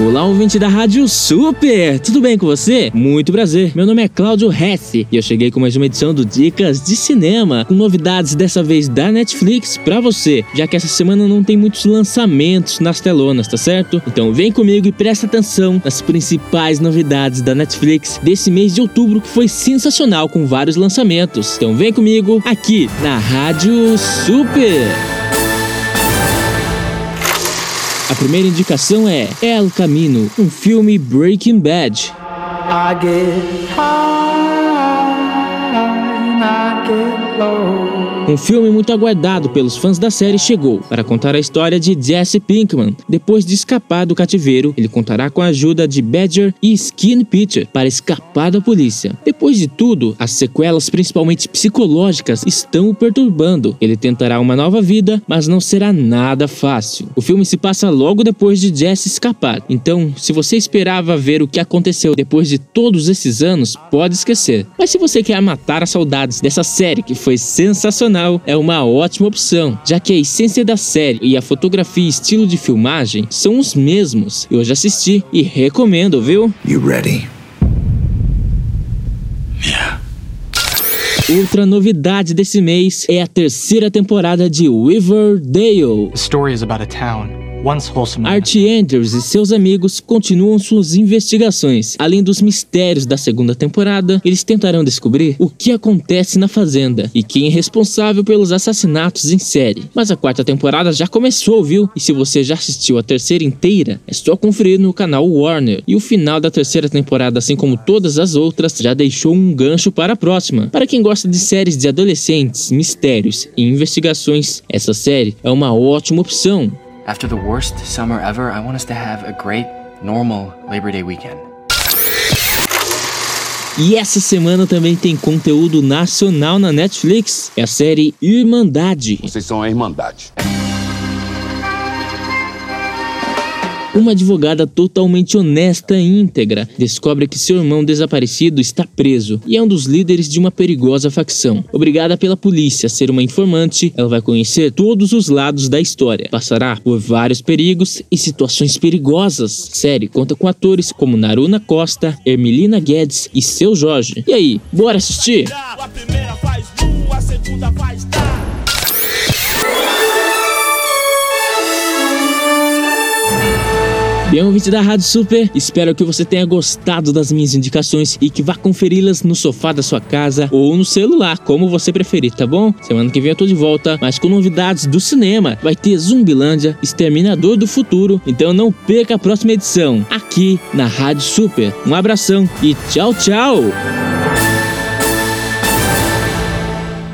Olá, ouvinte da Rádio Super! Tudo bem com você? Muito prazer. Meu nome é Cláudio Hesse e eu cheguei com mais uma edição do Dicas de Cinema, com novidades dessa vez da Netflix para você, já que essa semana não tem muitos lançamentos nas telonas, tá certo? Então vem comigo e presta atenção nas principais novidades da Netflix desse mês de outubro que foi sensacional com vários lançamentos. Então vem comigo aqui na Rádio Super! A primeira indicação é El Camino, um filme Breaking Bad. I get high, I get low. Um filme muito aguardado pelos fãs da série chegou para contar a história de Jesse Pinkman. Depois de escapar do cativeiro, ele contará com a ajuda de Badger e Skin Pitcher para escapar da polícia. Depois de tudo, as sequelas, principalmente psicológicas, estão o perturbando. Ele tentará uma nova vida, mas não será nada fácil. O filme se passa logo depois de Jesse escapar. Então, se você esperava ver o que aconteceu depois de todos esses anos, pode esquecer. Mas se você quer matar as saudades dessa série que foi sensacional, é uma ótima opção, já que a essência da série e a fotografia e estilo de filmagem são os mesmos. Eu já assisti e recomendo, viu? You ready? Yeah. Outra novidade desse mês é a terceira temporada de Riverdale. The story is about a town Art Andrews e seus amigos continuam suas investigações. Além dos mistérios da segunda temporada, eles tentarão descobrir o que acontece na fazenda e quem é responsável pelos assassinatos em série. Mas a quarta temporada já começou, viu? E se você já assistiu a terceira inteira, é só conferir no canal Warner. E o final da terceira temporada, assim como todas as outras, já deixou um gancho para a próxima. Para quem gosta de séries de adolescentes, mistérios e investigações, essa série é uma ótima opção. After the worst summer ever, I want us to have a great, normal Labor Day weekend. E essa semana também tem conteúdo nacional na Netflix. É a série Irmandade. Vocês são a Irmandade. Uma advogada totalmente honesta e íntegra descobre que seu irmão desaparecido está preso e é um dos líderes de uma perigosa facção. Obrigada pela polícia a ser uma informante, ela vai conhecer todos os lados da história. Passará por vários perigos e situações perigosas. Série conta com atores como Naruna Costa, Ermelina Guedes e seu Jorge. E aí, bora assistir? A primeira Bem, ouvinte da Rádio Super, espero que você tenha gostado das minhas indicações e que vá conferi-las no sofá da sua casa ou no celular, como você preferir, tá bom? Semana que vem eu tô de volta, mas com novidades do cinema. Vai ter Zumbilândia, Exterminador do Futuro, então não perca a próxima edição, aqui na Rádio Super. Um abração e tchau, tchau!